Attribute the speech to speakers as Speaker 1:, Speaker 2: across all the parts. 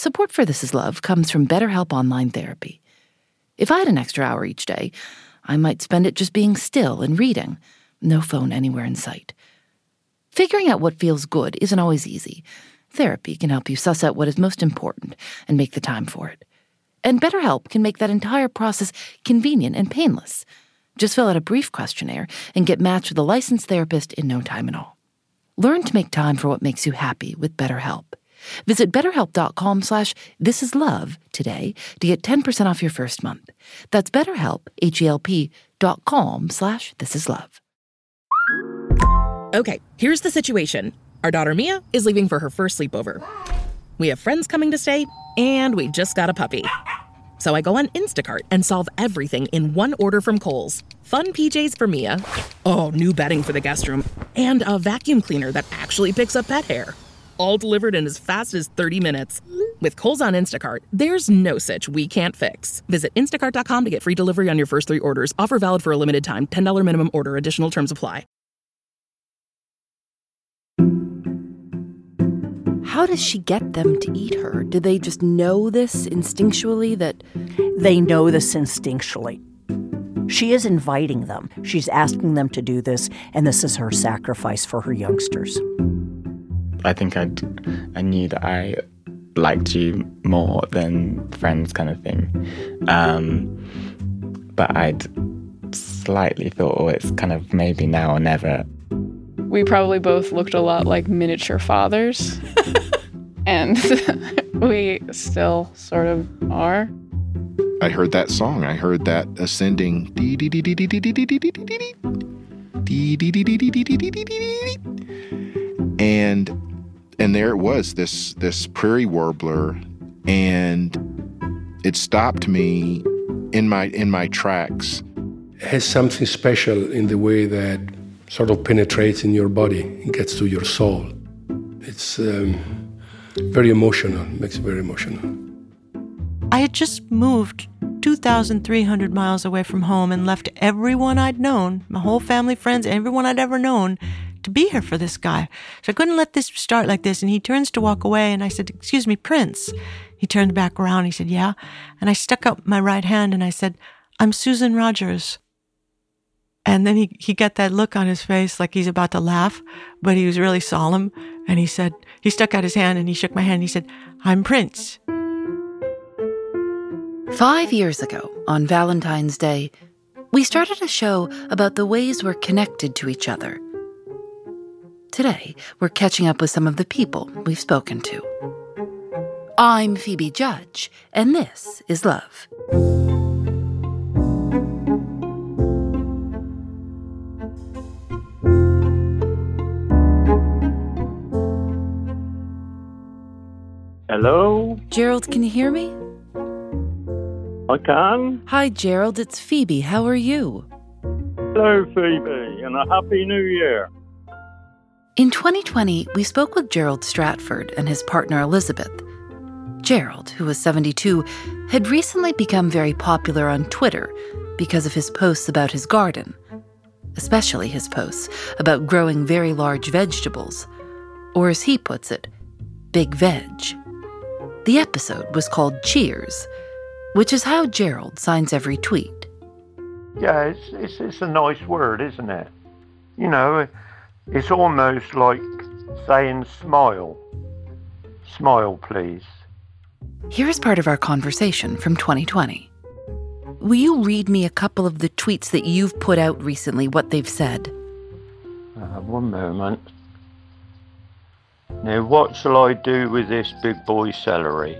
Speaker 1: Support for This Is Love comes from BetterHelp Online Therapy. If I had an extra hour each day, I might spend it just being still and reading, no phone anywhere in sight. Figuring out what feels good isn't always easy. Therapy can help you suss out what is most important and make the time for it. And BetterHelp can make that entire process convenient and painless. Just fill out a brief questionnaire and get matched with a licensed therapist in no time at all. Learn to make time for what makes you happy with BetterHelp. Visit betterhelp.com slash thisislove today to get 10% off your first month. That's betterhelp, H-E-L-P dot com slash thisislove.
Speaker 2: Okay, here's the situation. Our daughter Mia is leaving for her first sleepover. We have friends coming to stay, and we just got a puppy. So I go on Instacart and solve everything in one order from Kohl's. Fun PJs for Mia. Oh, new bedding for the guest room. And a vacuum cleaner that actually picks up pet hair all delivered in as fast as 30 minutes. With Kohl's on Instacart, there's no such we can't fix. Visit instacart.com to get free delivery on your first three orders. Offer valid for a limited time. $10 minimum order. Additional terms apply.
Speaker 1: How does she get them to eat her? Do they just know this instinctually that
Speaker 3: they know this instinctually? She is inviting them. She's asking them to do this, and this is her sacrifice for her youngsters.
Speaker 4: I think I I knew that I liked you more than friends, kind of thing. Um, but I'd slightly thought, oh, it's kind of maybe now or never.
Speaker 5: We probably both looked a lot like miniature fathers, and we still sort of are.
Speaker 6: I heard that song. I heard that ascending and and there it was this this prairie warbler. And it stopped me in my in my tracks.
Speaker 7: It has something special in the way that sort of penetrates in your body and gets to your soul. It's um, very emotional makes it very emotional.
Speaker 8: I had just moved 2,300 miles away from home and left everyone I'd known, my whole family, friends, everyone I'd ever known, to be here for this guy. So I couldn't let this start like this. And he turns to walk away, and I said, Excuse me, Prince. He turned back around. He said, Yeah. And I stuck out my right hand and I said, I'm Susan Rogers. And then he, he got that look on his face like he's about to laugh, but he was really solemn. And he said, he stuck out his hand and he shook my hand. And he said, I'm Prince.
Speaker 1: Five years ago, on Valentine's Day, we started a show about the ways we're connected to each other Today, we're catching up with some of the people we've spoken to. I'm Phoebe Judge, and this is Love.
Speaker 9: Hello?
Speaker 1: Gerald, can you hear me?
Speaker 9: I can.
Speaker 1: Hi, Gerald. It's Phoebe. How are you?
Speaker 9: Hello, Phoebe, and a Happy New Year.
Speaker 1: In 2020, we spoke with Gerald Stratford and his partner Elizabeth. Gerald, who was 72, had recently become very popular on Twitter because of his posts about his garden, especially his posts about growing very large vegetables, or as he puts it, big veg. The episode was called Cheers, which is how Gerald signs every tweet.
Speaker 10: Yeah, it's, it's, it's a nice word, isn't it? You know, it's almost like saying smile. Smile, please.
Speaker 1: Here's part of our conversation from 2020. Will you read me a couple of the tweets that you've put out recently, what they've said?
Speaker 10: Uh, one moment. Now, what shall I do with this big boy celery?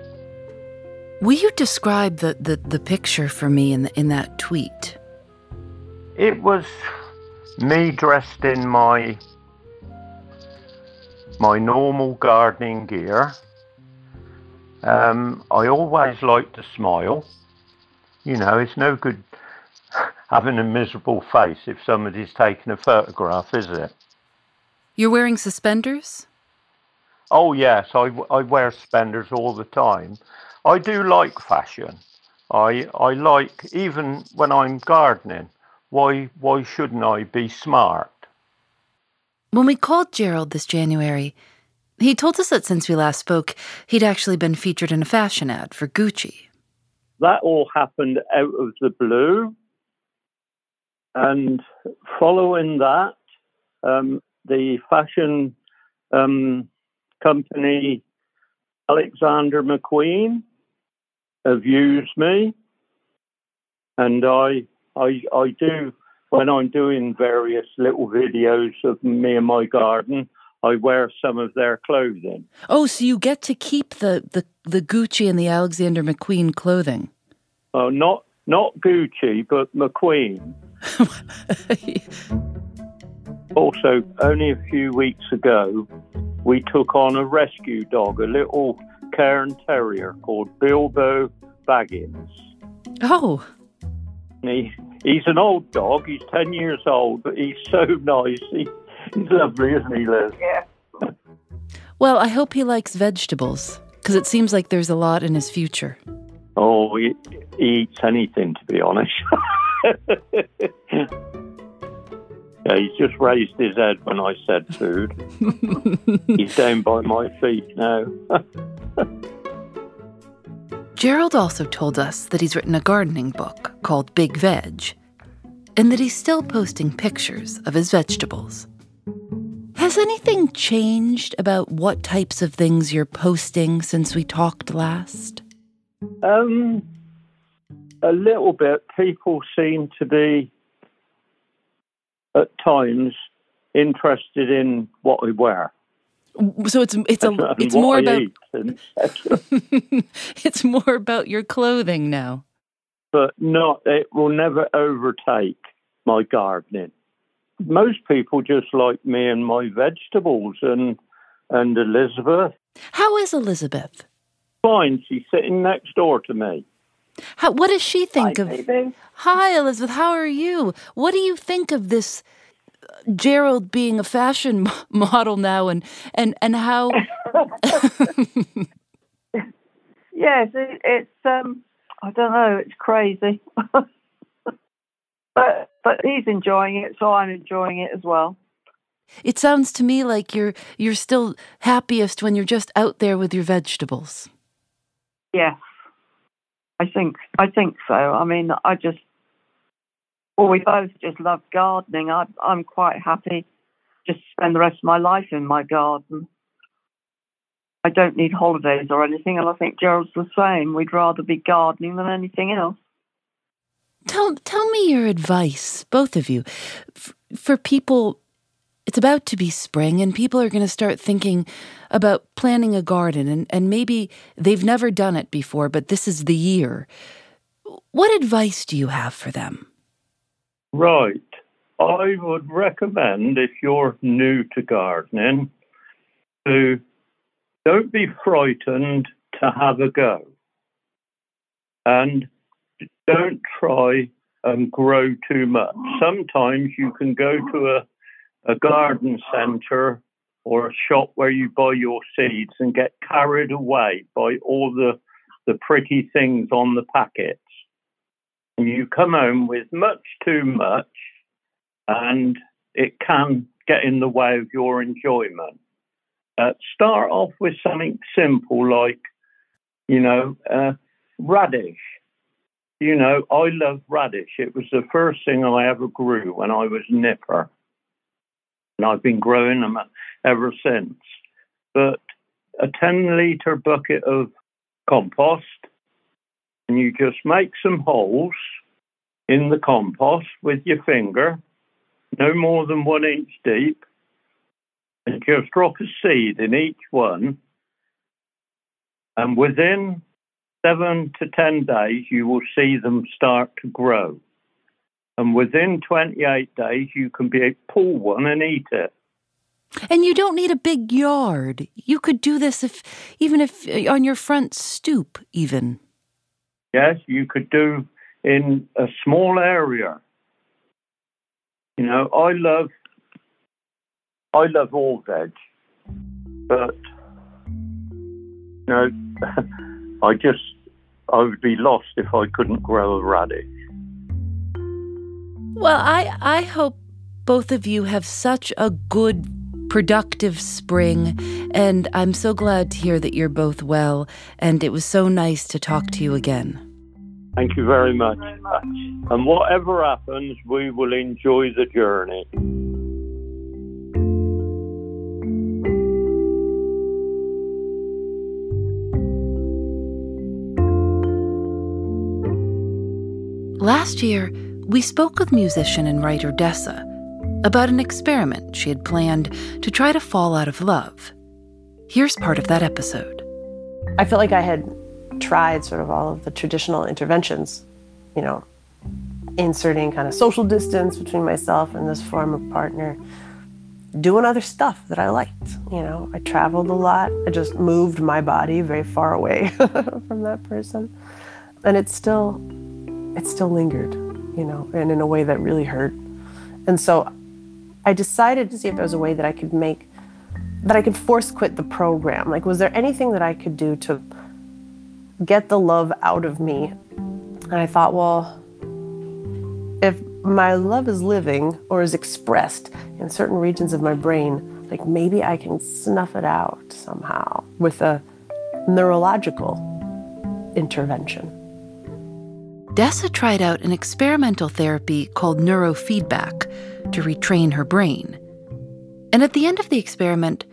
Speaker 1: Will you describe the, the, the picture for me in, the, in that tweet?
Speaker 10: It was me dressed in my my normal gardening gear. Um, I always like to smile. You know, it's no good having a miserable face if somebody's taking a photograph, is it?
Speaker 1: You're wearing suspenders?
Speaker 10: Oh, yes, I, I wear suspenders all the time. I do like fashion. I, I like, even when I'm gardening, why, why shouldn't I be smart?
Speaker 1: When we called Gerald this January, He told us that since we last spoke, he'd actually been featured in a fashion ad for Gucci.
Speaker 9: That all happened out of the blue. And following that, um, the fashion um, company Alexander McQueen have used me, and I, I, I do when I'm doing various little videos of me and my garden. I wear some of their clothing.
Speaker 1: Oh, so you get to keep the, the, the Gucci and the Alexander McQueen clothing?
Speaker 9: Oh, not not Gucci, but McQueen. also, only a few weeks ago, we took on a rescue dog, a little Cairn Terrier called Bilbo Baggins.
Speaker 1: Oh.
Speaker 9: He, he's an old dog. He's 10 years old, but he's so nice. He, he's lovely, isn't he, Liz?
Speaker 11: Yeah.
Speaker 1: Well, I hope he likes vegetables, because it seems like there's a lot in his future.
Speaker 9: Oh, he, he eats anything, to be honest. Yeah, he's just raised his head when I said food. he's down by my feet now.
Speaker 1: Gerald also told us that he's written a gardening book called Big Veg, and that he's still posting pictures of his vegetables. Has anything changed about what types of things you're posting since we talked last?
Speaker 9: Um, a little bit. People seem to be at times interested in what we wear.
Speaker 1: So it's it's a it's more about it's more about your clothing now.
Speaker 9: But not it will never overtake my gardening. Most people just like me and my vegetables and and Elizabeth.
Speaker 1: How is Elizabeth?
Speaker 9: Fine, she's sitting next door to me.
Speaker 1: How, what does she think
Speaker 11: Hi,
Speaker 1: of?
Speaker 11: baby.
Speaker 1: Hi, Elizabeth. How are you? What do you think of this Gerald being a fashion model now, and and and how?
Speaker 11: yes, it, it's um, I don't know, it's crazy, but but he's enjoying it, so I'm enjoying it as well.
Speaker 1: It sounds to me like you're you're still happiest when you're just out there with your vegetables.
Speaker 11: Yes, I think I think so. I mean, I just well, we both just love gardening. I, I'm quite happy just to spend the rest of my life in my garden. I don't need holidays or anything, and I think Gerald's the same. We'd rather be gardening than anything else.
Speaker 1: Tell tell me your advice, both of you, F- for people. It's about to be spring, and people are going to start thinking about planting a garden, and, and maybe they've never done it before, but this is the year. What advice do you have for them?
Speaker 9: Right. I would recommend if you're new to gardening to don't be frightened to have a go. And don't try and grow too much. Sometimes you can go to a, a garden centre or a shop where you buy your seeds and get carried away by all the, the pretty things on the packets. You come home with much too much, and it can get in the way of your enjoyment. Uh, start off with something simple like, you know, uh, radish. You know, I love radish. It was the first thing I ever grew when I was nipper. And I've been growing them ever since. But a 10 litre bucket of compost, and you just make some holes in the compost with your finger, no more than one inch deep, and just drop a seed in each one. And within seven to 10 days, you will see them start to grow. And within 28 days, you can be, a pull one and eat it.
Speaker 1: And you don't need a big yard. You could do this if, even if on your front stoop, even.
Speaker 9: Yes, you could do in a small area. You know, I love, I love all veg, but you know, I just, I would be lost if I couldn't grow a radish.
Speaker 1: Well, I I hope both of you have such a good productive spring, and I'm so glad to hear that you're both well, and it was so nice to talk to you again.
Speaker 9: Thank you very much. And whatever happens, we will enjoy the journey.
Speaker 1: Last year, we spoke with musician and writer Dessa about an experiment she had planned to try to fall out of love. Here's part of that episode.
Speaker 12: I felt like I had tried sort of all of the traditional interventions, you know, inserting kind of social distance between myself and this former partner, doing other stuff that I liked. You know, I traveled a lot. I just moved my body very far away from that person. And it still it still lingered, you know, and in a way that really hurt. And so I decided to see if there was a way that I could make that I could force quit the program. Like was there anything that I could do to get the love out of me? And I thought, well, if my love is living or is expressed in certain regions of my brain, like maybe I can snuff it out somehow with a neurological intervention.
Speaker 1: Dessa tried out an experimental therapy called neurofeedback to retrain her brain. And at the end of the experiment,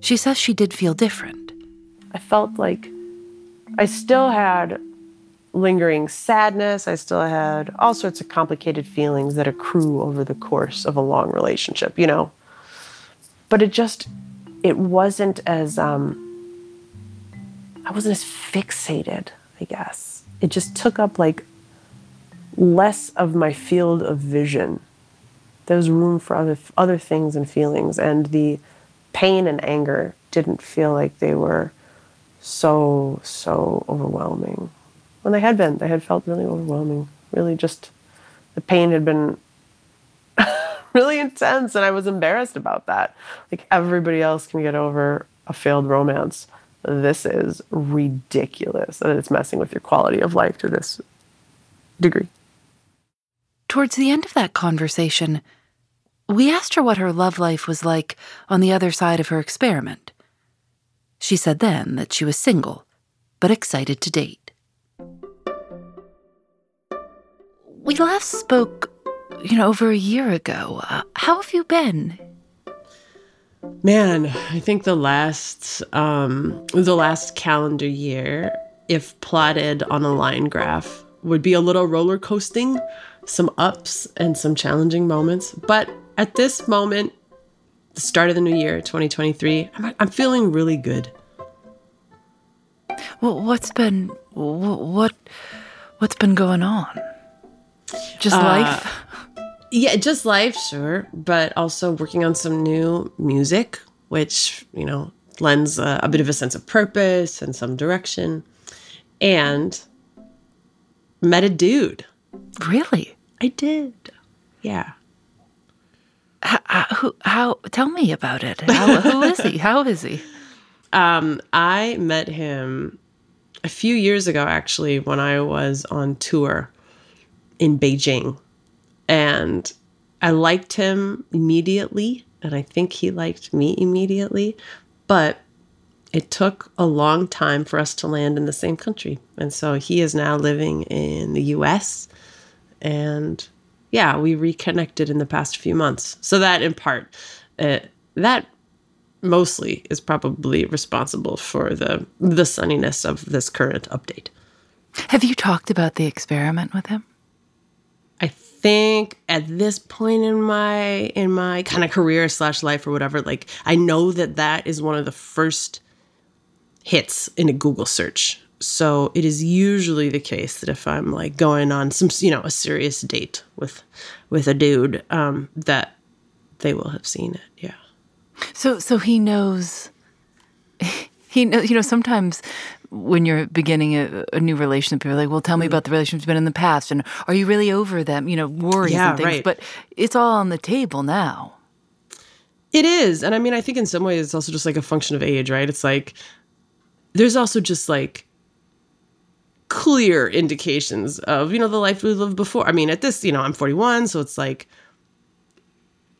Speaker 1: she says she did feel different.
Speaker 12: I felt like I still had lingering sadness. I still had all sorts of complicated feelings that accrue over the course of a long relationship, you know. But it just, it wasn't as, um, I wasn't as fixated, I guess. It just took up like less of my field of vision. There was room for other other things and feelings, and the pain and anger didn't feel like they were so so overwhelming. When they had been, they had felt really overwhelming. Really, just the pain had been really intense, and I was embarrassed about that. Like everybody else can get over a failed romance. This is ridiculous, and it's messing with your quality of life to this degree.
Speaker 1: Towards the end of that conversation, we asked her what her love life was like on the other side of her experiment. She said then that she was single, but excited to date. We last spoke, you know, over a year ago. Uh, how have you been?
Speaker 13: Man, I think the last um, the last calendar year, if plotted on a line graph, would be a little roller coasting some ups and some challenging moments. But at this moment, the start of the new year, 2023, I'm, I'm feeling really good.
Speaker 1: Well, what's been what what's been going on? Just uh, life?
Speaker 13: Yeah, just life, sure, but also working on some new music, which you know lends a, a bit of a sense of purpose and some direction, and met a dude.
Speaker 1: Really?
Speaker 13: I did. Yeah.
Speaker 1: How, who, how, tell me about it. How, who is he? How is he?
Speaker 13: Um, I met him a few years ago, actually, when I was on tour in Beijing. And I liked him immediately, and I think he liked me immediately. But it took a long time for us to land in the same country. And so he is now living in the US and yeah, we reconnected in the past few months. So that, in part, uh, that mostly is probably responsible for the the sunniness of this current update.
Speaker 1: Have you talked about the experiment with him?
Speaker 13: I think at this point in my in my kind of career slash life or whatever, like I know that that is one of the first hits in a Google search so it is usually the case that if I'm like going on some, you know, a serious date with with a dude, um, that they will have seen it. Yeah.
Speaker 1: So so he knows. He knows. You know, sometimes when you're beginning a, a new relationship, you're like, "Well, tell me about the relationship you've been in the past, and are you really over them?" You know, worries yeah, and things. Right. But it's all on the table now.
Speaker 13: It is, and I mean, I think in some ways it's also just like a function of age, right? It's like there's also just like clear indications of you know the life we lived before i mean at this you know i'm 41 so it's like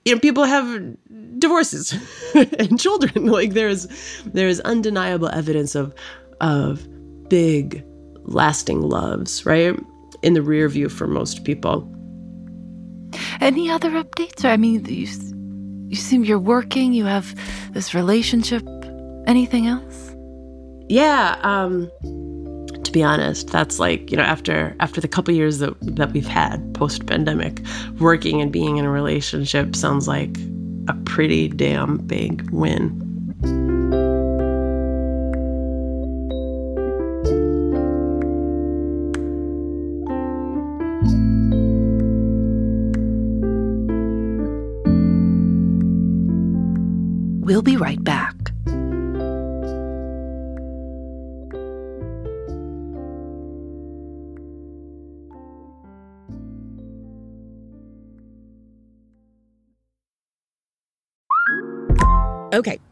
Speaker 13: you know, people have divorces and children. Like there's there's undeniable evidence of of big lasting loves, right? In the rear view for most people.
Speaker 1: Any other updates? I mean, you, you seem you're working, you have this relationship. Anything else?
Speaker 13: Yeah, um to be honest, that's like, you know, after after the couple years that that we've had post pandemic, working and being in a relationship sounds like a pretty damn big win.
Speaker 1: We'll be right back.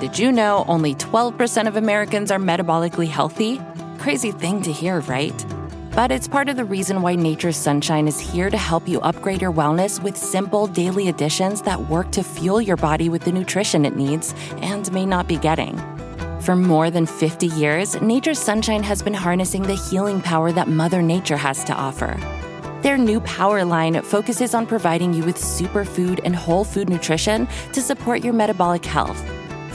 Speaker 14: Did you know only 12% of Americans are metabolically healthy? Crazy thing to hear, right? But it's part of the reason why Nature's Sunshine is here to help you upgrade your wellness with simple daily additions that work to fuel your body with the nutrition it needs and may not be getting. For more than 50 years, Nature's Sunshine has been harnessing the healing power that Mother Nature has to offer. Their new Power line focuses on providing you with superfood and whole food nutrition to support your metabolic health.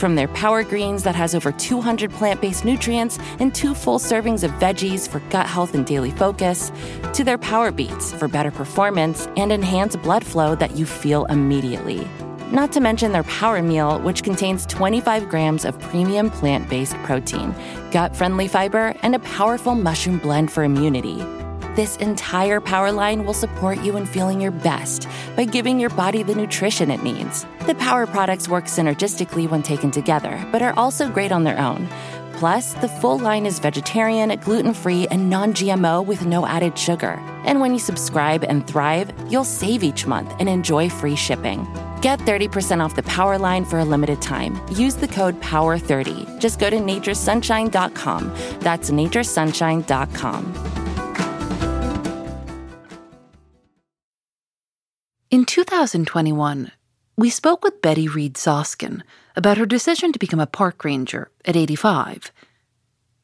Speaker 14: From their Power Greens that has over 200 plant based nutrients and two full servings of veggies for gut health and daily focus, to their Power Beets for better performance and enhanced blood flow that you feel immediately. Not to mention their Power Meal, which contains 25 grams of premium plant based protein, gut friendly fiber, and a powerful mushroom blend for immunity. This entire power line will support you in feeling your best by giving your body the nutrition it needs. The power products work synergistically when taken together, but are also great on their own. Plus, the full line is vegetarian, gluten free, and non GMO with no added sugar. And when you subscribe and thrive, you'll save each month and enjoy free shipping. Get 30% off the Power line for a limited time. Use the code POWER30. Just go to naturesunshine.com. That's naturesunshine.com.
Speaker 1: In 2021, we spoke with Betty Reed Soskin about her decision to become a park ranger at 85.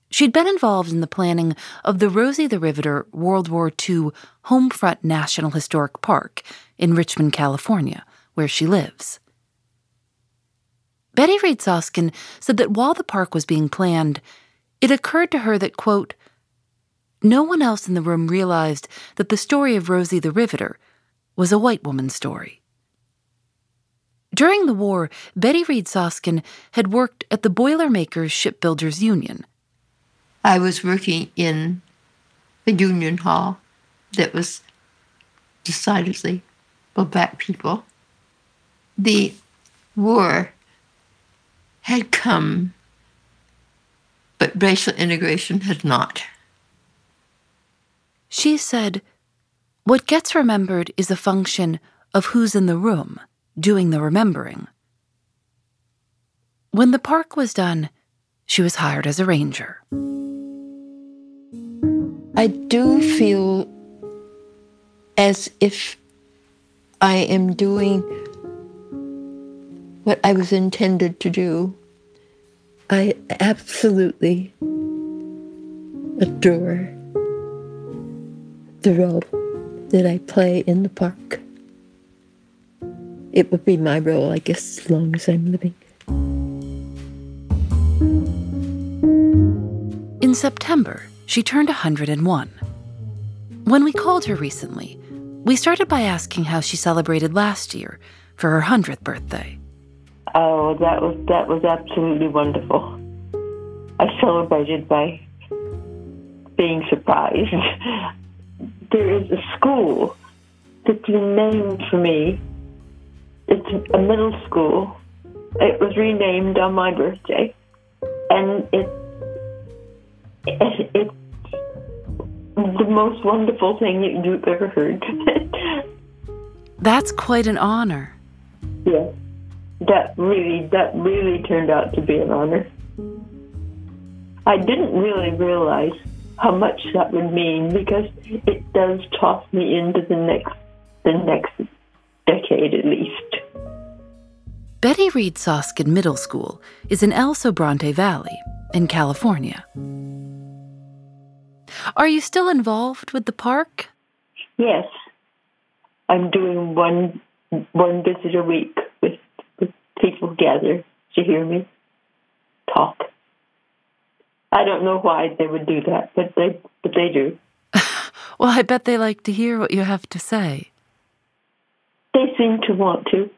Speaker 1: She'd been involved in the planning of the Rosie the Riveter World War II Homefront National Historic Park in Richmond, California, where she lives. Betty Reed Soskin said that while the park was being planned, it occurred to her that, quote, no one else in the room realized that the story of Rosie the Riveter was a white woman's story. During the war, Betty Reed Soskin had worked at the Boilermakers Shipbuilders Union.
Speaker 15: I was working in a union hall that was decidedly for black people. The war had come, but racial integration had not.
Speaker 1: She said, What gets remembered is a function of who's in the room doing the remembering. When the park was done, she was hired as a ranger.
Speaker 15: I do feel as if I am doing what I was intended to do. I absolutely adore the role that I play in the park. It would be my role, I guess, as long as I'm living.
Speaker 1: In September, she turned 101. When we called her recently, we started by asking how she celebrated last year for her 100th birthday.
Speaker 16: Oh, that was that was absolutely wonderful. I celebrated by being surprised. there is a school that's been named for me. It's a middle school. It was renamed on my birthday, and it, it it's the most wonderful thing that you've ever heard.
Speaker 1: That's quite an honor.
Speaker 16: yeah, that really that really turned out to be an honor. I didn't really realize how much that would mean because it does toss me into the next the next decade at least.
Speaker 1: Betty Reed Soskin Middle School is in El Sobrante Valley in California. Are you still involved with the park?
Speaker 16: Yes, I'm doing one one visit a week with, with people gather to hear me talk. I don't know why they would do that, but they but they do.
Speaker 1: Well, I bet they like to hear what you have to say.
Speaker 16: They seem to want to.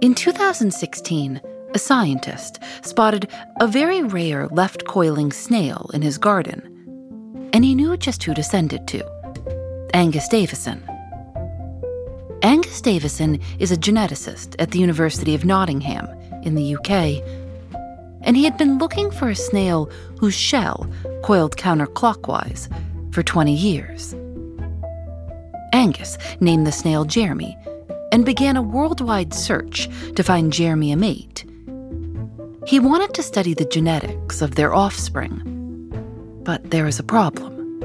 Speaker 1: In 2016, a scientist spotted a very rare left coiling snail in his garden, and he knew just who to send it to Angus Davison. Angus Davison is a geneticist at the University of Nottingham in the UK, and he had been looking for a snail whose shell coiled counterclockwise for 20 years. Angus named the snail Jeremy and began a worldwide search to find Jeremy a mate. He wanted to study the genetics of their offspring, but there is a problem.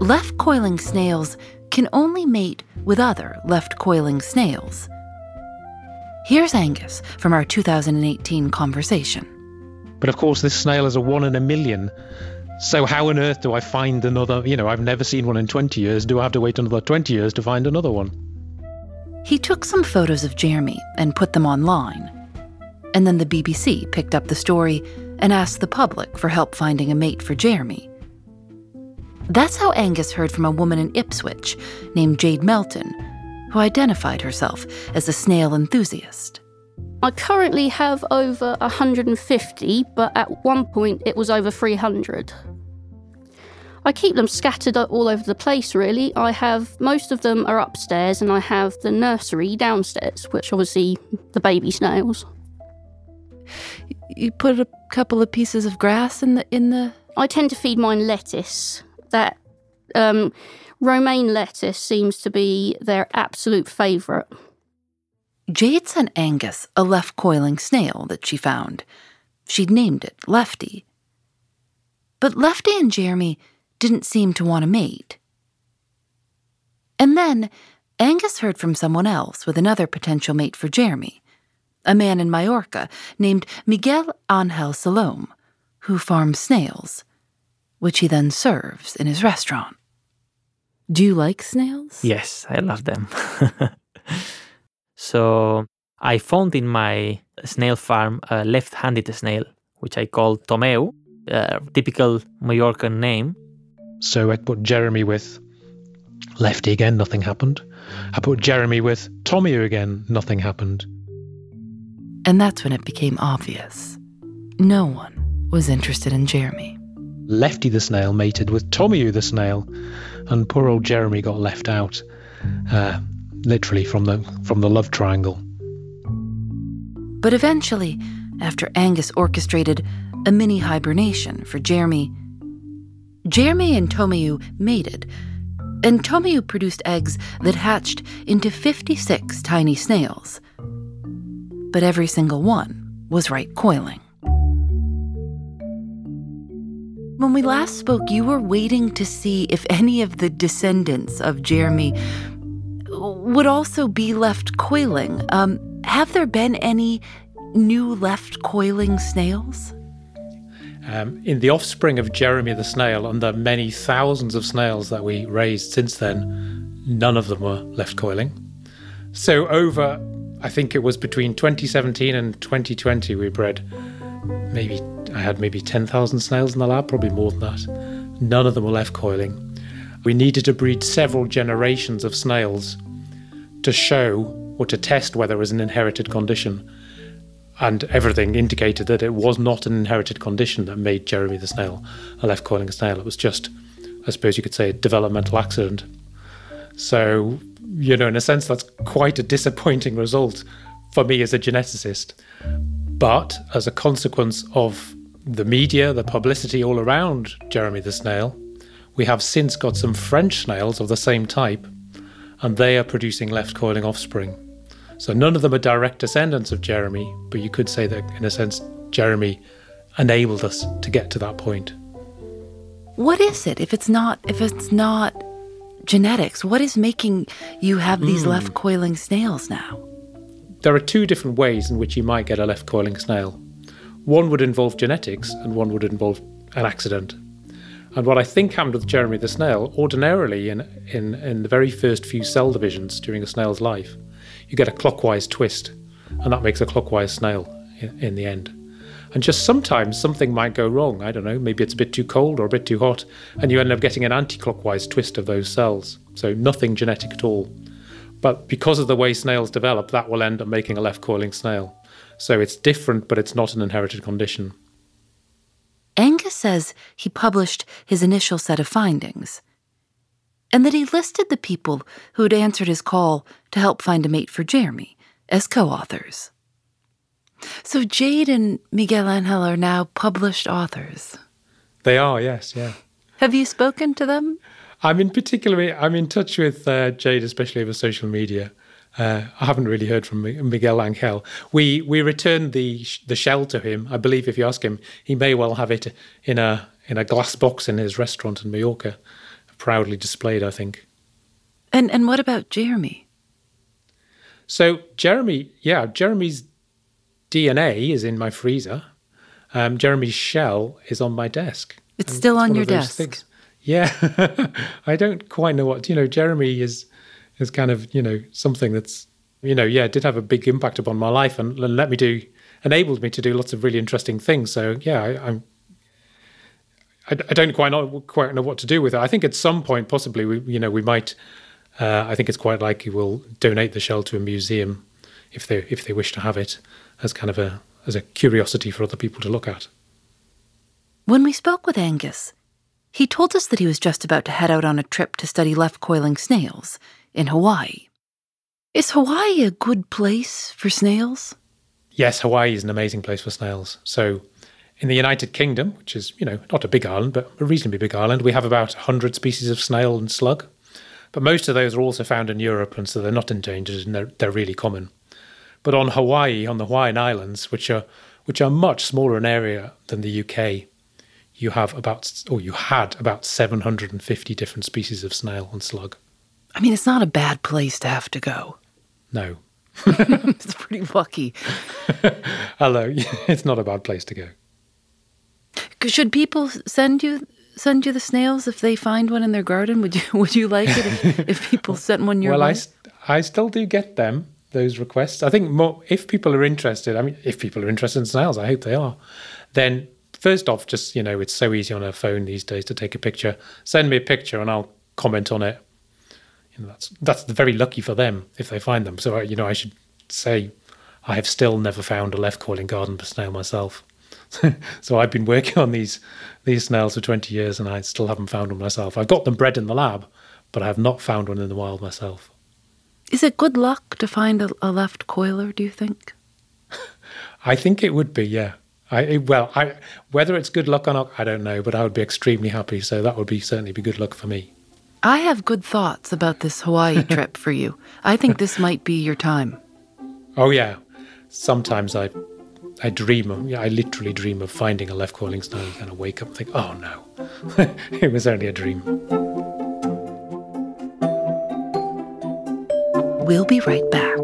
Speaker 1: Left coiling snails can only mate with other left coiling snails. Here's Angus from our 2018 conversation.
Speaker 17: But of course, this snail is a one in a million. So how on earth do I find another? You know, I've never seen one in 20 years. Do I have to wait another 20 years to find another one?
Speaker 1: He took some photos of Jeremy and put them online. And then the BBC picked up the story and asked the public for help finding a mate for Jeremy. That's how Angus heard from a woman in Ipswich named Jade Melton, who identified herself as a snail enthusiast.
Speaker 18: I currently have over 150, but at one point it was over 300. I keep them scattered all over the place, really. I have most of them are upstairs, and I have the nursery downstairs, which obviously the baby snails.
Speaker 1: You put a couple of pieces of grass in the in the.
Speaker 18: I tend to feed mine lettuce. That um, romaine lettuce seems to be their absolute favourite.
Speaker 1: Jade sent Angus a left coiling snail that she found. She'd named it Lefty. But Lefty and Jeremy didn't seem to want to mate. And then Angus heard from someone else with another potential mate for Jeremy, a man in Majorca named Miguel Angel Salome, who farms snails, which he then serves in his restaurant. Do you like snails?
Speaker 19: Yes, I love them. so I found in my snail farm a left handed snail, which I call Tomeu, a typical Majorcan name.
Speaker 17: So I put Jeremy with Lefty again, nothing happened. I put Jeremy with Tommy again, nothing happened.
Speaker 1: And that's when it became obvious. No one was interested in Jeremy.
Speaker 17: Lefty the snail mated with Tommy the snail, and poor old Jeremy got left out, uh, literally from the from the love triangle.
Speaker 1: But eventually, after Angus orchestrated a mini hibernation for Jeremy, Jeremy and Tomeu mated, and Tomeu produced eggs that hatched into 56 tiny snails. But every single one was right coiling. When we last spoke, you were waiting to see if any of the descendants of Jeremy would also be left coiling. Um, have there been any new left coiling snails?
Speaker 17: Um, in the offspring of Jeremy the snail and the many thousands of snails that we raised since then, none of them were left coiling. So, over, I think it was between 2017 and 2020, we bred maybe, I had maybe 10,000 snails in the lab, probably more than that. None of them were left coiling. We needed to breed several generations of snails to show or to test whether it was an inherited condition and everything indicated that it was not an inherited condition that made Jeremy the snail a left coiling snail. It was just I suppose you could say, a developmental accident. So, you know, in a sense, that's quite a disappointing result for me as a geneticist. But as a consequence of the media, the publicity all around Jeremy the snail, we have since got some French snails of the same type, and they are producing left coiling offspring. So none of them are direct descendants of Jeremy, but you could say that, in a sense, Jeremy enabled us to get to that point.
Speaker 1: What is it if it's not if it's not genetics? What is making you have these
Speaker 17: Hmm.
Speaker 1: left coiling snails now?
Speaker 17: There are two different ways in which you might get a left coiling snail. One would involve genetics, and one would involve an accident. And what I think happened with Jeremy the snail, ordinarily in, in, in the very first few cell divisions during a snail's life, you get a clockwise twist, and that makes a clockwise snail in, in the end. And just sometimes something might go wrong. I don't know, maybe it's a bit too cold or a bit too hot, and you end up getting an anti clockwise twist of those cells. So nothing genetic at all. But because of the way snails develop, that will end up making a left coiling snail. So it's different, but it's not an inherited condition.
Speaker 1: Angus says he published his initial set of findings, and that he listed the people who had answered his call to help find a mate for Jeremy as co authors. So Jade and Miguel Angel are now published authors.
Speaker 17: They are, yes, yeah.
Speaker 1: Have you spoken to them?
Speaker 17: I'm in particularly, I'm in touch with uh, Jade, especially over social media. Uh, I haven't really heard from Miguel Angel. We we returned the sh- the shell to him. I believe if you ask him, he may well have it in a in a glass box in his restaurant in Mallorca, proudly displayed. I think.
Speaker 1: And and what about Jeremy?
Speaker 17: So Jeremy, yeah, Jeremy's DNA is in my freezer. Um, Jeremy's shell is on my desk.
Speaker 1: It's
Speaker 17: And
Speaker 1: still on your desk.
Speaker 17: things. Yeah, I don't quite know what you know. Jeremy is is kind of you know something that's you know yeah did have a big impact upon my life and, and let me do enabled me to do lots of really interesting things. So yeah, I, I'm. I, I don't quite know quite know what to do with it. I think at some point possibly we you know we might. Uh, I think it's quite likely we'll donate the shell to a museum if they if they wish to have it as kind of a as a curiosity for other people to look at.
Speaker 1: When we spoke with Angus, he told us that he was just about to head out on a trip to study left coiling snails in Hawaii. Is Hawaii a good place for snails?
Speaker 17: Yes, Hawaii is an amazing place for snails. So, in the United Kingdom, which is, you know, not a big island, but a reasonably big island, we have about 100 species of snail and slug. But most of those are also found in Europe, and so they're not endangered and they're, they're really common. But on Hawaii, on the Hawaiian Islands, which are which are much smaller in area than the UK, you have about, or you had about 750 different species of snail and slug.
Speaker 1: I mean, it's not a bad place to have to go.
Speaker 17: No.
Speaker 1: it's pretty lucky.
Speaker 17: Hello, it's not a bad place to go.
Speaker 1: Should people send you send you the snails if they find one in their garden? Would you would you like it if, if people sent one your way?
Speaker 17: well, I, I still do get them, those requests. I think more, if people are interested, I mean, if people are interested in snails, I hope they are, then first off, just, you know, it's so easy on a phone these days to take a picture. Send me a picture and I'll comment on it. You know, that's, that's very lucky for them if they find them. So, uh, you know, I should say I have still never found a left coiling garden snail myself. so I've been working on these these snails for 20 years and I still haven't found one myself. I've got them bred in the lab, but I have not found one in the wild myself.
Speaker 1: Is it good luck to find a, a left coiler? Do you think?
Speaker 17: I think it would be, yeah. I eh, well, I whether it's good luck or not, I don't know, but I would be extremely happy. So that would be certainly be good luck for me.
Speaker 1: I have good thoughts about this Hawaii trip for you. I think this might be your time.
Speaker 17: Oh yeah, sometimes I I dream of yeah, I literally dream of finding a left coiling snail. You kind of wake up and think, oh no, it was only a dream.
Speaker 1: We'll be right back.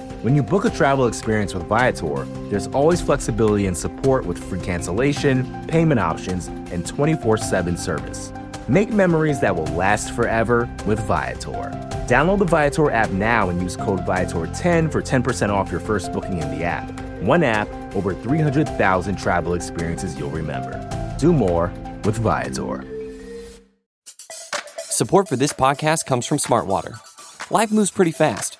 Speaker 20: When you book a travel experience with Viator, there's always flexibility and support with free cancellation, payment options, and 24 7 service. Make memories that will last forever with Viator. Download the Viator app now and use code Viator10 for 10% off your first booking in the app. One app, over 300,000 travel experiences you'll remember. Do more with Viator.
Speaker 21: Support for this podcast comes from Smartwater. Life moves pretty fast.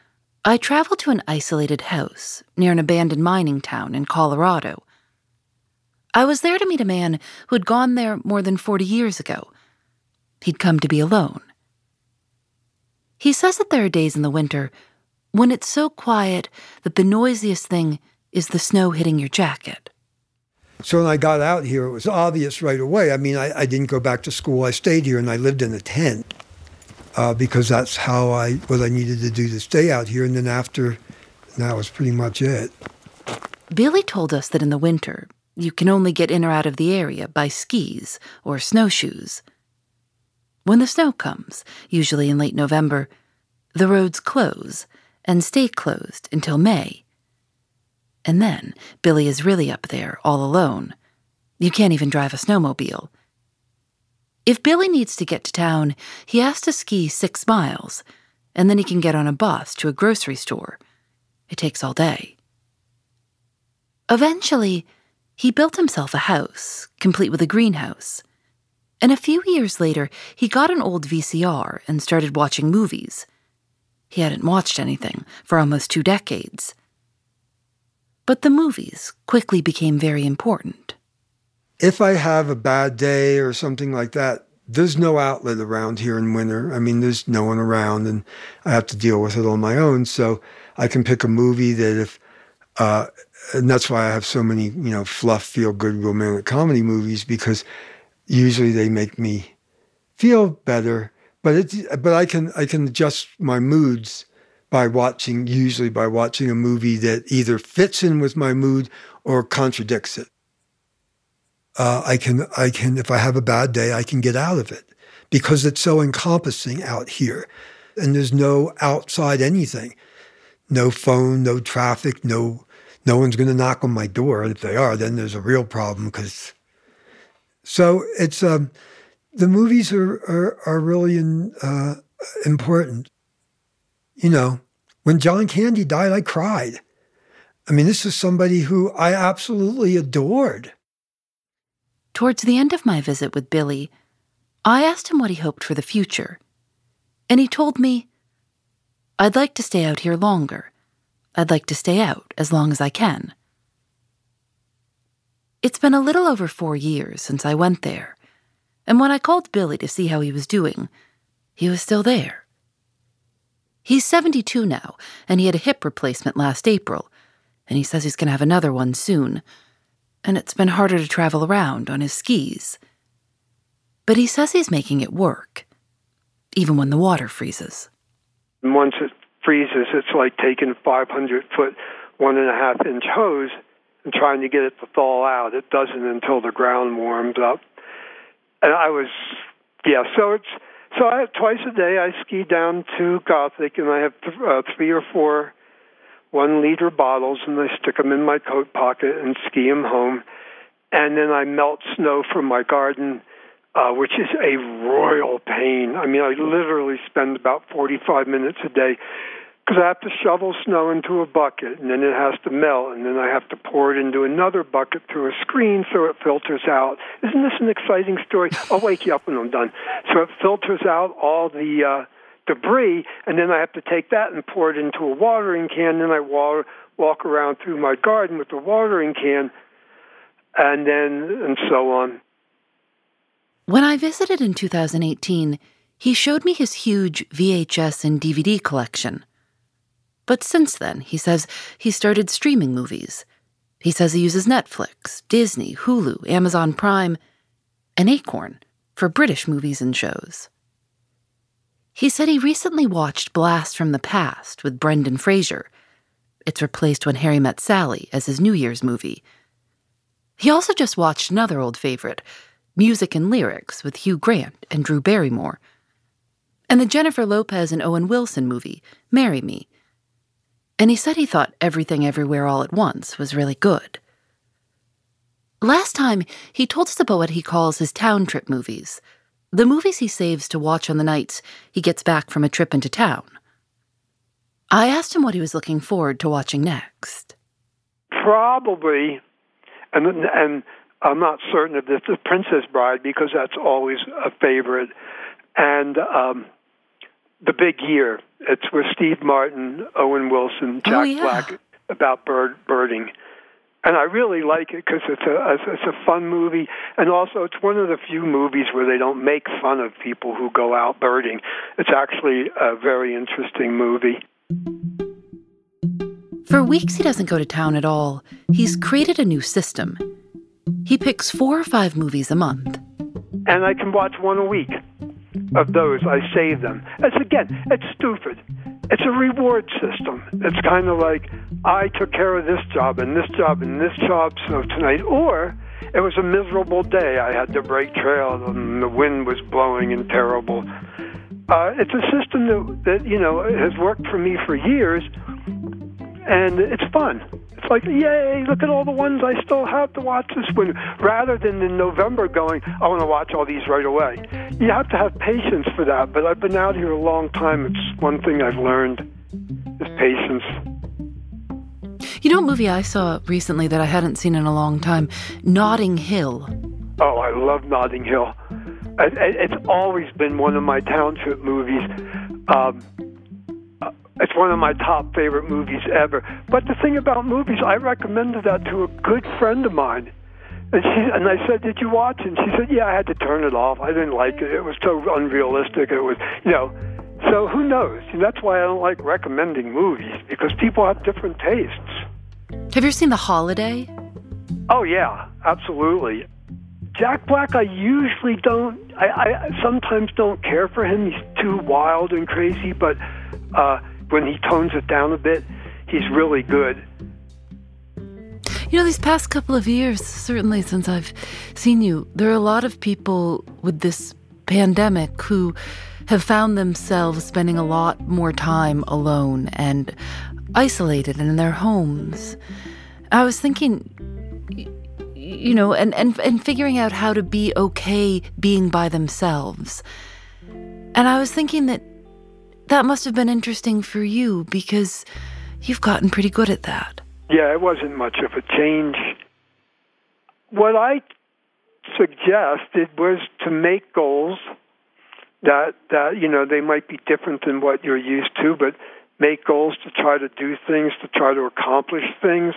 Speaker 1: I traveled to an isolated house near an abandoned mining town in Colorado. I was there to meet a man who had gone there more than 40 years ago. He'd come to be alone. He says that there are days in the winter when it's so quiet that the noisiest thing is the snow hitting your jacket.
Speaker 22: So when I got out here, it was obvious right away. I mean, I, I didn't go back to school. I stayed here and I lived in a tent uh, because that's how I what I needed to do to stay out here. And then after, that was pretty much it.
Speaker 1: Billy told us that in the winter, you can only get in or out of the area by skis or snowshoes. When the snow comes, usually in late November, the roads close and stay closed until May. And then Billy is really up there all alone. You can't even drive a snowmobile. If Billy needs to get to town, he has to ski six miles, and then he can get on a bus to a grocery store. It takes all day. Eventually, he built himself a house, complete with a greenhouse. And a few years later, he got an old VCR and started watching movies. He hadn't watched anything for almost two decades. But the movies quickly became very important.
Speaker 22: If I have a bad day or something like that, there's no outlet around here in winter. I mean, there's no one around, and I have to deal with it on my own. So I can pick a movie that if, uh, and that's why I have so many, you know, fluff, feel good romantic comedy movies because usually they make me feel better. But it's, but I can I can adjust my moods by watching usually by watching a movie that either fits in with my mood or contradicts it. Uh, I can I can if I have a bad day I can get out of it because it's so encompassing out here, and there's no outside anything, no phone, no traffic, no no one's going to knock on my door. If they are, then there's a real problem because. So it's um, the movies are are, are really in, uh, important. You know, when John Candy died, I cried. I mean, this is somebody who I absolutely adored.
Speaker 1: Towards the end of my visit with Billy, I asked him what he hoped for the future. And he told me, I'd like to stay out here longer. I'd like to stay out as long as I can. It's been a little over four years since I went there, and when I called Billy to see how he was doing, he was still there. He's 72 now, and he had a hip replacement last April, and he says he's going to have another one soon. And it's been harder to travel around on his skis. But he says he's making it work, even when the water freezes.
Speaker 23: Once it freezes, it's like taking 500 foot, one and a half inch hose and trying to get it to thaw out. It doesn't until the ground warms up. And I was, yeah, so it's, so I have twice a day I ski down to Gothic and I have th- uh, three or four one liter bottles and I stick them in my coat pocket and ski them home. And then I melt snow from my garden, uh, which is a royal pain. I mean, I literally spend about 45 minutes a day because I have to shovel snow into a bucket and then it has to melt and then I have to pour it into another bucket through a screen so it filters out. Isn't this an exciting story? I'll wake you up when I'm done. So it filters out all the uh, debris and then I have to take that and pour it into a watering can. Then I water, walk around through my garden with the watering can and then and so on.
Speaker 1: When I visited in 2018, he showed me his huge VHS and DVD collection. But since then, he says he started streaming movies. He says he uses Netflix, Disney, Hulu, Amazon Prime, and Acorn for British movies and shows. He said he recently watched Blast from the Past with Brendan Fraser. It's replaced When Harry Met Sally as his New Year's movie. He also just watched another old favorite, Music and Lyrics with Hugh Grant and Drew Barrymore, and the Jennifer Lopez and Owen Wilson movie, Marry Me and he said he thought Everything Everywhere All at Once was really good. Last time, he told us about what he calls his town trip movies the movies he saves to watch on the nights he gets back from a trip into town. I asked him what he was looking forward to watching next.
Speaker 23: Probably, and and I'm not certain of this, The Princess Bride because that's always a favorite, and um, The Big Year it's with Steve Martin, Owen Wilson, Jack
Speaker 1: oh, yeah.
Speaker 23: Black about bird birding, and I really like it because it's a it's a fun movie, and also it's one of the few movies where they don't make fun of people who go out birding. It's actually a very interesting movie.
Speaker 1: For weeks he doesn't go to town at all. He's created a new system. He picks four or five movies a month.
Speaker 23: And I can watch one a week of those. I save them. It's again, it's stupid. It's a reward system. It's kind of like I took care of this job and this job and this job, so tonight, or it was a miserable day. I had to break trail and the wind was blowing and terrible. Uh, it's a system that, that you know has worked for me for years, and it's fun. It's like, yay, look at all the ones I still have to watch this winter. Rather than in November going, I want to watch all these right away. You have to have patience for that. But I've been out here a long time. It's one thing I've learned is patience.
Speaker 1: You know, a movie I saw recently that I hadn't seen in a long time Notting Hill.
Speaker 23: Oh, I love Notting Hill. It's always been one of my township movies. Um, it's one of my top favorite movies ever. But the thing about movies, I recommended that to a good friend of mine. And she and I said, "Did you watch?" And she said, "Yeah, I had to turn it off. I didn't like it. It was so unrealistic. It was, you know." So who knows? And that's why I don't like recommending movies because people have different tastes.
Speaker 1: Have you seen The Holiday?
Speaker 23: Oh yeah, absolutely. Jack Black, I usually don't. I, I sometimes don't care for him. He's too wild and crazy. But uh, when he tones it down a bit, he's really good.
Speaker 1: You know, these past couple of years, certainly since I've seen you, there are a lot of people with this pandemic who have found themselves spending a lot more time alone and isolated in their homes. I was thinking, you know, and, and, and figuring out how to be okay being by themselves. And I was thinking that that must have been interesting for you because you've gotten pretty good at that.
Speaker 23: Yeah, it wasn't much of a change. What I suggested was to make goals that that you know they might be different than what you're used to, but make goals to try to do things, to try to accomplish things,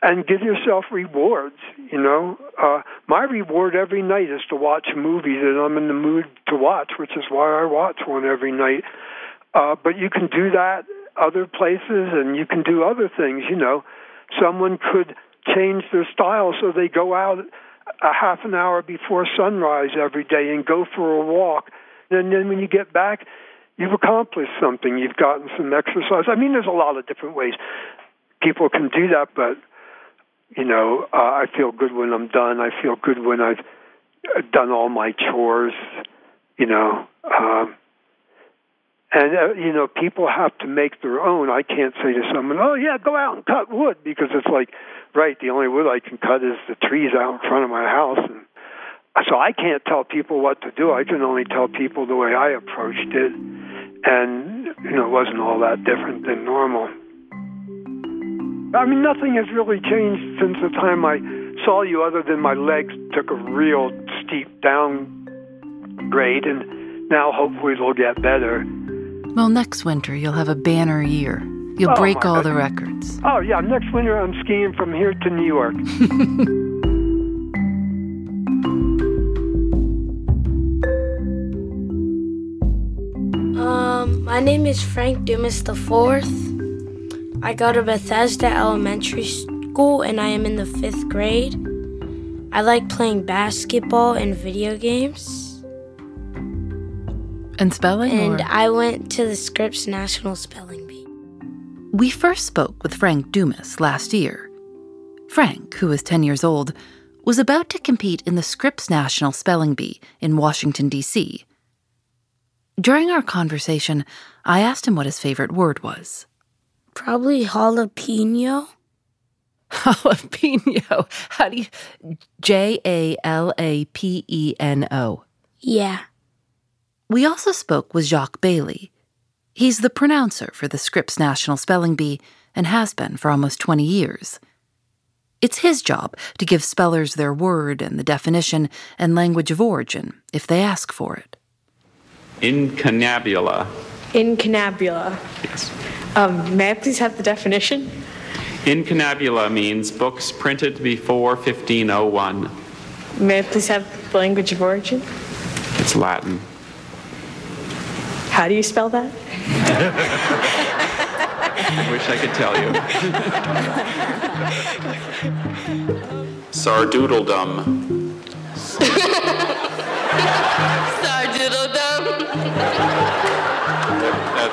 Speaker 23: and give yourself rewards. You know, uh, my reward every night is to watch a movie that I'm in the mood to watch, which is why I watch one every night. Uh, but you can do that other places and you can do other things, you know. Someone could change their style so they go out a half an hour before sunrise every day and go for a walk. And then when you get back, you've accomplished something. You've gotten some exercise. I mean, there's a lot of different ways people can do that, but you know, uh, I feel good when I'm done. I feel good when I've done all my chores. You know, um, and uh, you know, people have to make their own. I can't say to someone, "Oh yeah, go out and cut wood," because it's like, right, the only wood I can cut is the trees out in front of my house, and so I can't tell people what to do. I can only tell people the way I approached it, and you know, it wasn't all that different than normal. I mean, nothing has really changed since the time I saw you, other than my legs took a real steep downgrade, and now hopefully they'll get better.
Speaker 1: Well, next winter you'll have a banner year. You'll
Speaker 23: Oh,
Speaker 1: break all
Speaker 23: God.
Speaker 1: the records.
Speaker 23: Oh, yeah, next winter I'm skiing from here to New York.
Speaker 24: Um, my name is Frank Dumas the Fourth. I go to Bethesda Elementary School and I am in the fifth grade. I like playing basketball and video games.
Speaker 1: And spelling?
Speaker 24: And
Speaker 1: or-
Speaker 24: I went to the Scripps National Spelling Bee.
Speaker 1: We first spoke with Frank Dumas last year. Frank, who is 10 years old, was about to compete in the Scripps National Spelling Bee in Washington, D.C. During our conversation, I asked him what his favorite word was.
Speaker 24: Probably jalapeno.
Speaker 1: Jalapeno. How do you. J A L A P E N O.
Speaker 24: Yeah.
Speaker 1: We also spoke with Jacques Bailly. He's the pronouncer for the Scripps National Spelling Bee and has been for almost 20 years. It's his job to give spellers their word and the definition and language of origin if they ask for it.
Speaker 25: Incunabula.
Speaker 26: Incunabula.
Speaker 25: Yes.
Speaker 26: Um, may I please have the definition?
Speaker 25: Incunabula means books printed before 1501.
Speaker 26: May I please have the language of origin?
Speaker 25: It's Latin.
Speaker 26: How do you spell that?
Speaker 25: I wish I could tell you. Sardoodledom. That,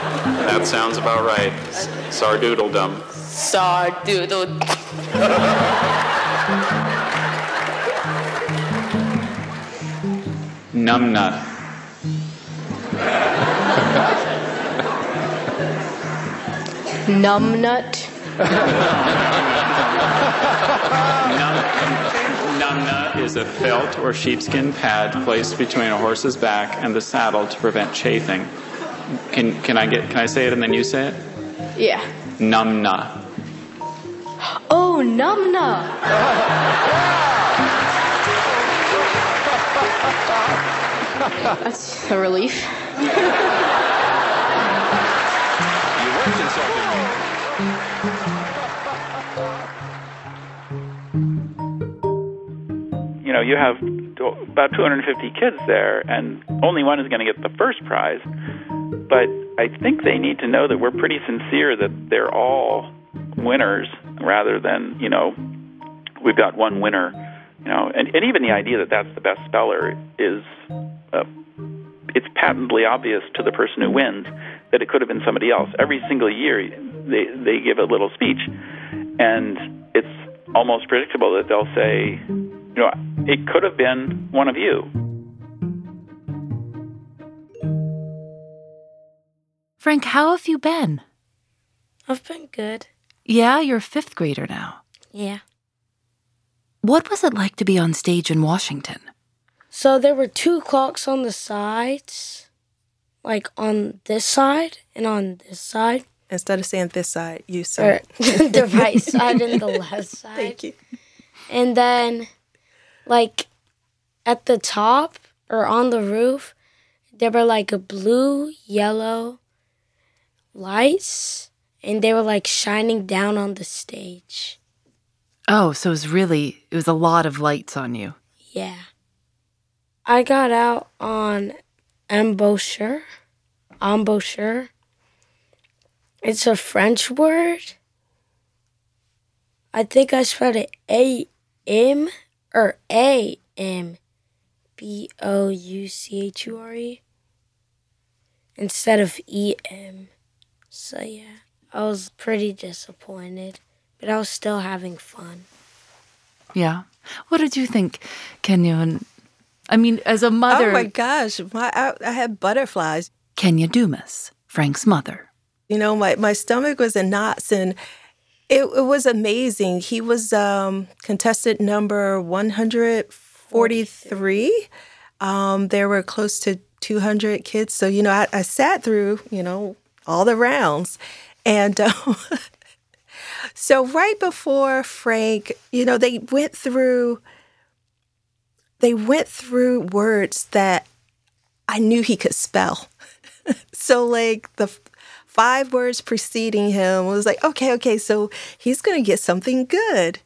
Speaker 25: that sounds about right. Sardoodledom.
Speaker 26: Sardoodle.
Speaker 25: Numbnut.
Speaker 26: Numbnut.
Speaker 25: Numnah is a felt or sheepskin pad placed between a horse's back and the saddle to prevent chafing. Can can I get can I say it and then you say it?
Speaker 26: Yeah.
Speaker 25: Numbna.
Speaker 26: Oh, numna. That's a relief.
Speaker 27: you know, you have about 250 kids there, and only one is going to get the first prize. But I think they need to know that we're pretty sincere that they're all winners rather than, you know, we've got one winner, you know, and, and even the idea that that's the best speller is, uh, it's patently obvious to the person who wins that it could have been somebody else. Every single year, they, they give a little speech, and it's almost predictable that they'll say, you know, it could have been one of you.
Speaker 1: Frank, how have you been?
Speaker 24: I've been good.
Speaker 1: Yeah, you're a fifth grader now.
Speaker 24: Yeah.
Speaker 1: What was it like to be on stage in Washington?
Speaker 24: So there were two clocks on the sides, like on this side and on this side.
Speaker 28: Instead of saying this side, you
Speaker 24: Or
Speaker 28: said
Speaker 24: the right side and the left side.
Speaker 28: Thank you.
Speaker 24: And then, like, at the top or on the roof, there were like a blue, yellow lights, and they were like shining down on the stage.
Speaker 1: Oh, so it was really, it was a lot of lights on you.
Speaker 24: Yeah. I got out on embouchure. Embouchure. It's a French word. I think I spelled it A M or A M B O U C H U R E instead of E M. So yeah, I was pretty disappointed, but I was still having fun.
Speaker 1: Yeah. What did you think, Kenya? And I mean, as a mother,
Speaker 28: Oh my gosh, my, I, I had butterflies.
Speaker 1: Kenya Dumas, Frank's mother.
Speaker 28: You know, my, my stomach was in knots and it, it was amazing. He was um, contestant number 143. Um, there were close to 200 kids. So, you know, I, I sat through, you know, all the rounds. And um, so, right before Frank, you know, they went through. They went through words that I knew he could spell. so, like the five words preceding him was like, okay, okay, so he's gonna get something good,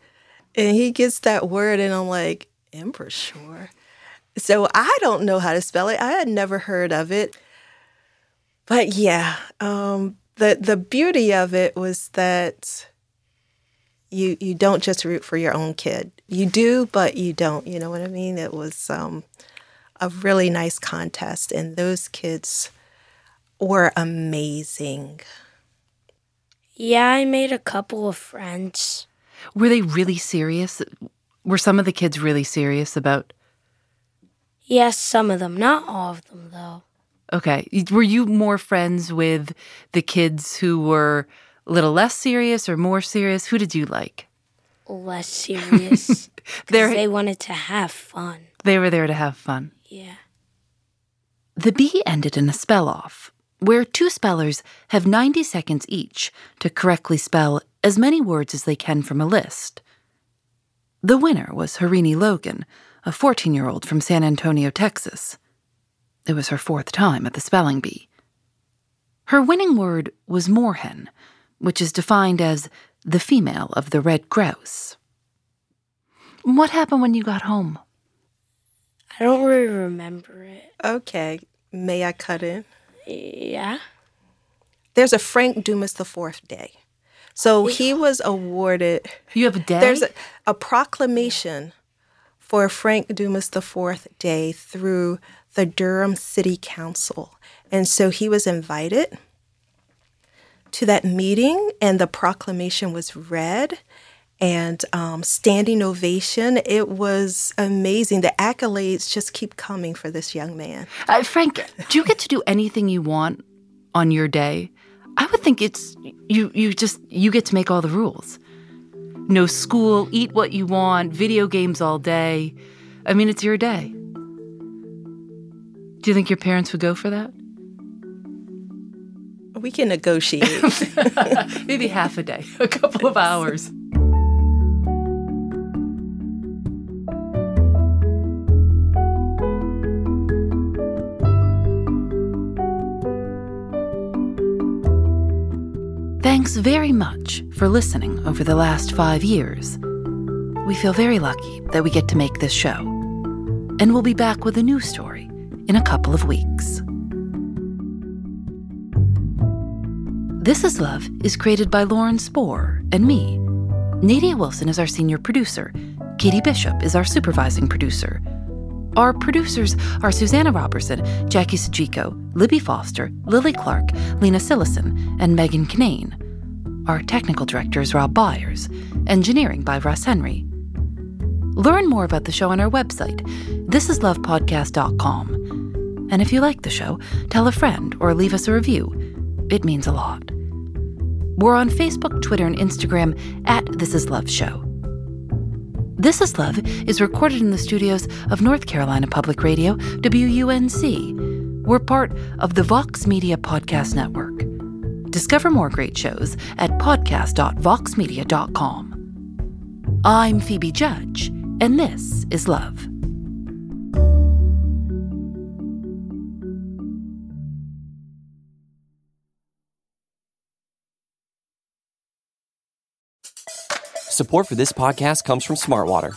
Speaker 28: and he gets that word, and I'm like, Embouchure. So I don't know how to spell it. I had never heard of it. But yeah, um, the the beauty of it was that you you don't just root for your own kid. You do, but you don't. You know what I mean? It was um, a really nice contest, and those kids were amazing.
Speaker 24: Yeah, I made a couple of friends.
Speaker 1: Were they really serious? Were some of the kids really serious about?
Speaker 24: Yes, some of them. Not all of them, though.
Speaker 1: Okay. Were you more friends with the kids who were a little less serious or more serious? Who did you like?
Speaker 24: Less serious. Because they wanted to have fun.
Speaker 1: They were there to have fun.
Speaker 24: Yeah.
Speaker 1: The bee ended in a spell off, where two spellers have 90 seconds each to correctly spell as many words as they can from a list. The winner was Harini Logan, a 14 year old from San Antonio, Texas. It was her fourth time at the spelling bee. Her winning word was moorhen, which is defined as the female of the red grouse. What happened when you got home?
Speaker 24: I don't really remember it.
Speaker 28: Okay, may I cut in?
Speaker 24: Yeah.
Speaker 28: There's a Frank Dumas the Fourth Day. So he was awarded.
Speaker 1: You have a day?
Speaker 28: There's a, a proclamation for Frank Dumas the Fourth Day through the Durham City Council. And so he was invited to that meeting, and the proclamation was read and um, standing ovation. It was amazing. The accolades just keep coming for this young man.
Speaker 1: Uh, Frank, do you get to do anything you want on your day? I would think it's you. You just you get to make all the rules. No school, eat what you want, video games all day. I mean, it's your day. Do you think your parents would go for that?
Speaker 28: We can negotiate.
Speaker 1: Maybe half a day, a couple of hours. Thanks very much for listening over the last five years. We feel very lucky that we get to make this show. And we'll be back with a new story in a couple of weeks. This Is Love is created by Lauren Spohr and me. Nadia Wilson is our senior producer. Katie Bishop is our supervising producer. Our producers are Susanna Robertson, Jackie Sojico, Libby Foster, Lily Clark, Lena Sillison, and Megan Kinane. Our technical director is Rob Byers. Engineering by Russ Henry. Learn more about the show on our website, thisislovepodcast.com. And if you like the show, tell a friend or leave us a review. It means a lot. We're on Facebook, Twitter, and Instagram at This Is Love Show. This Is Love is recorded in the studios of North Carolina Public Radio, WUNC. We're part of the Vox Media Podcast Network. Discover more great shows at podcast.voxmedia.com. I'm Phoebe Judge, and this is Love.
Speaker 21: Support for this podcast comes from Smartwater.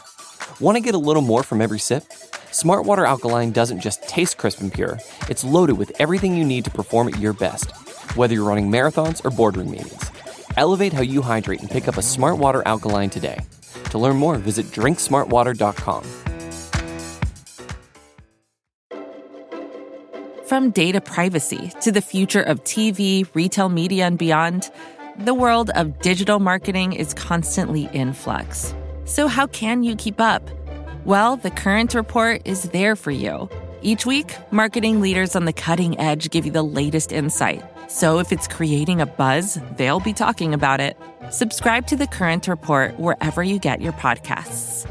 Speaker 21: Want to get a little more from every sip? Smartwater Alkaline doesn't just taste crisp and pure, it's loaded with everything you need to perform at your best, whether you're running marathons or boardroom meetings. Elevate how you hydrate and pick up a Smartwater Alkaline today. To learn more, visit drinksmartwater.com.
Speaker 14: From data privacy to the future of TV, retail media, and beyond, the world of digital marketing is constantly in flux. So, how can you keep up? Well, the Current Report is there for you. Each week, marketing leaders on the cutting edge give you the latest insight. So, if it's creating a buzz, they'll be talking about it. Subscribe to the Current Report wherever you get your podcasts.